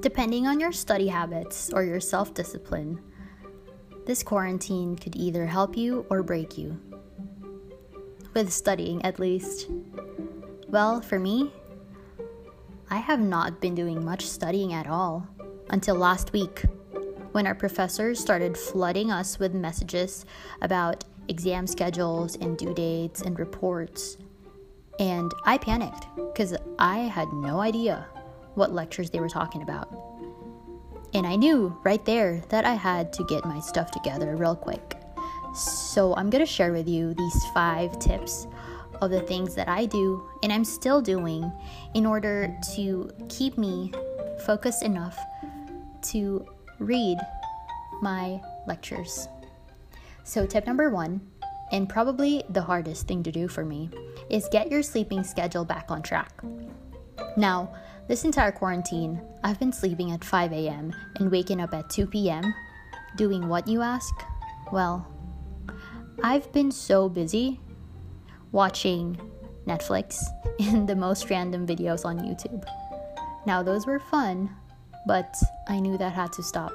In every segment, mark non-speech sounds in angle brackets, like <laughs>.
Depending on your study habits or your self discipline, this quarantine could either help you or break you. With studying, at least. Well, for me, I have not been doing much studying at all until last week when our professors started flooding us with messages about exam schedules and due dates and reports. And I panicked because I had no idea what lectures they were talking about. And I knew right there that I had to get my stuff together real quick. So I'm going to share with you these five tips of the things that I do and I'm still doing in order to keep me focused enough to read my lectures. So, tip number one, and probably the hardest thing to do for me, is get your sleeping schedule back on track. Now, this entire quarantine, I've been sleeping at 5 a.m. and waking up at 2 p.m. Doing what you ask? Well, I've been so busy watching Netflix <laughs> and the most random videos on YouTube. Now, those were fun, but I knew that had to stop.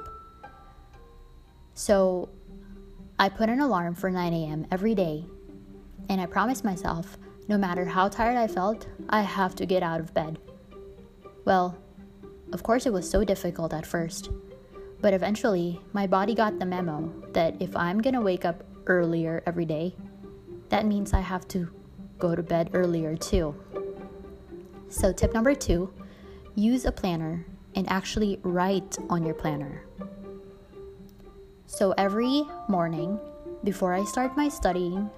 So, I put an alarm for 9 a.m. every day, and I promised myself no matter how tired I felt, I have to get out of bed. Well, of course, it was so difficult at first, but eventually my body got the memo that if I'm gonna wake up earlier every day, that means I have to go to bed earlier too. So, tip number two use a planner and actually write on your planner. So, every morning before I start my studying,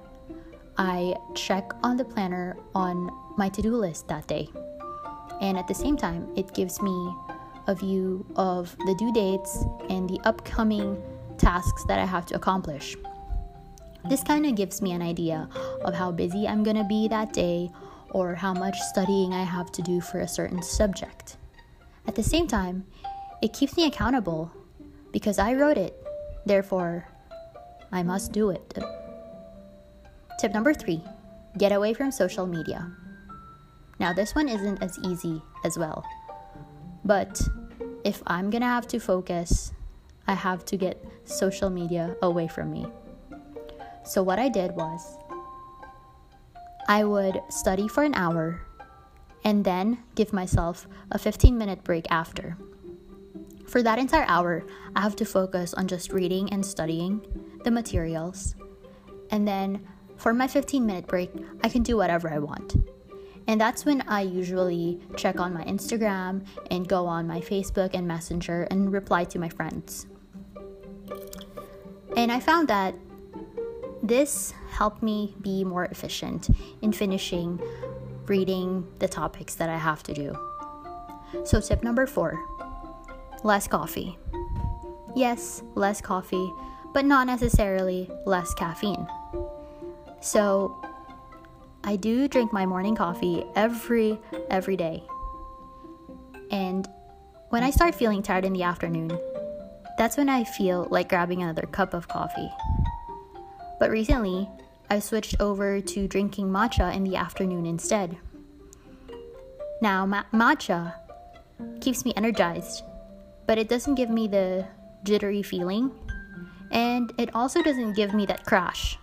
I check on the planner on my to do list that day. And at the same time, it gives me a view of the due dates and the upcoming tasks that I have to accomplish. This kind of gives me an idea of how busy I'm going to be that day or how much studying I have to do for a certain subject. At the same time, it keeps me accountable because I wrote it, therefore, I must do it. Tip number three get away from social media. Now, this one isn't as easy as well, but if I'm gonna have to focus, I have to get social media away from me. So, what I did was I would study for an hour and then give myself a 15 minute break after. For that entire hour, I have to focus on just reading and studying the materials. And then for my 15 minute break, I can do whatever I want. And that's when I usually check on my Instagram and go on my Facebook and Messenger and reply to my friends. And I found that this helped me be more efficient in finishing reading the topics that I have to do. So, tip number four less coffee. Yes, less coffee, but not necessarily less caffeine. So, I do drink my morning coffee every every day. And when I start feeling tired in the afternoon, that's when I feel like grabbing another cup of coffee. But recently, I switched over to drinking matcha in the afternoon instead. Now, ma- matcha keeps me energized, but it doesn't give me the jittery feeling, and it also doesn't give me that crash,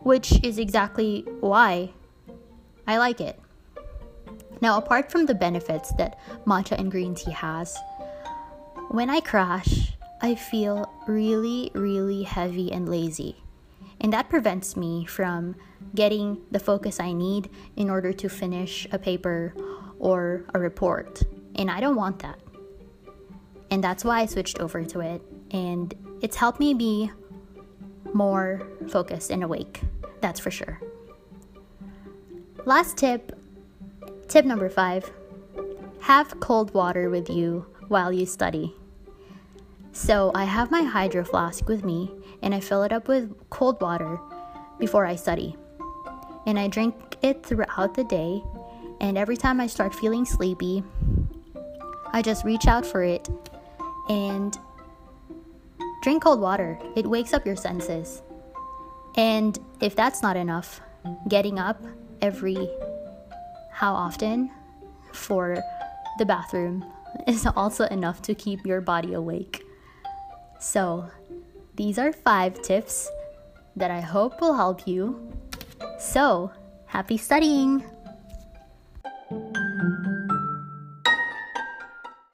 which is exactly why I like it. Now, apart from the benefits that matcha and green tea has, when I crash, I feel really, really heavy and lazy. And that prevents me from getting the focus I need in order to finish a paper or a report. And I don't want that. And that's why I switched over to it. And it's helped me be more focused and awake. That's for sure. Last tip tip number five have cold water with you while you study. So I have my hydro flask with me and I fill it up with cold water before I study. And I drink it throughout the day, and every time I start feeling sleepy, I just reach out for it and drink cold water. It wakes up your senses. And if that's not enough, getting up every how often for the bathroom, <laughs> is also enough to keep your body awake. So, these are five tips that I hope will help you. So, happy studying!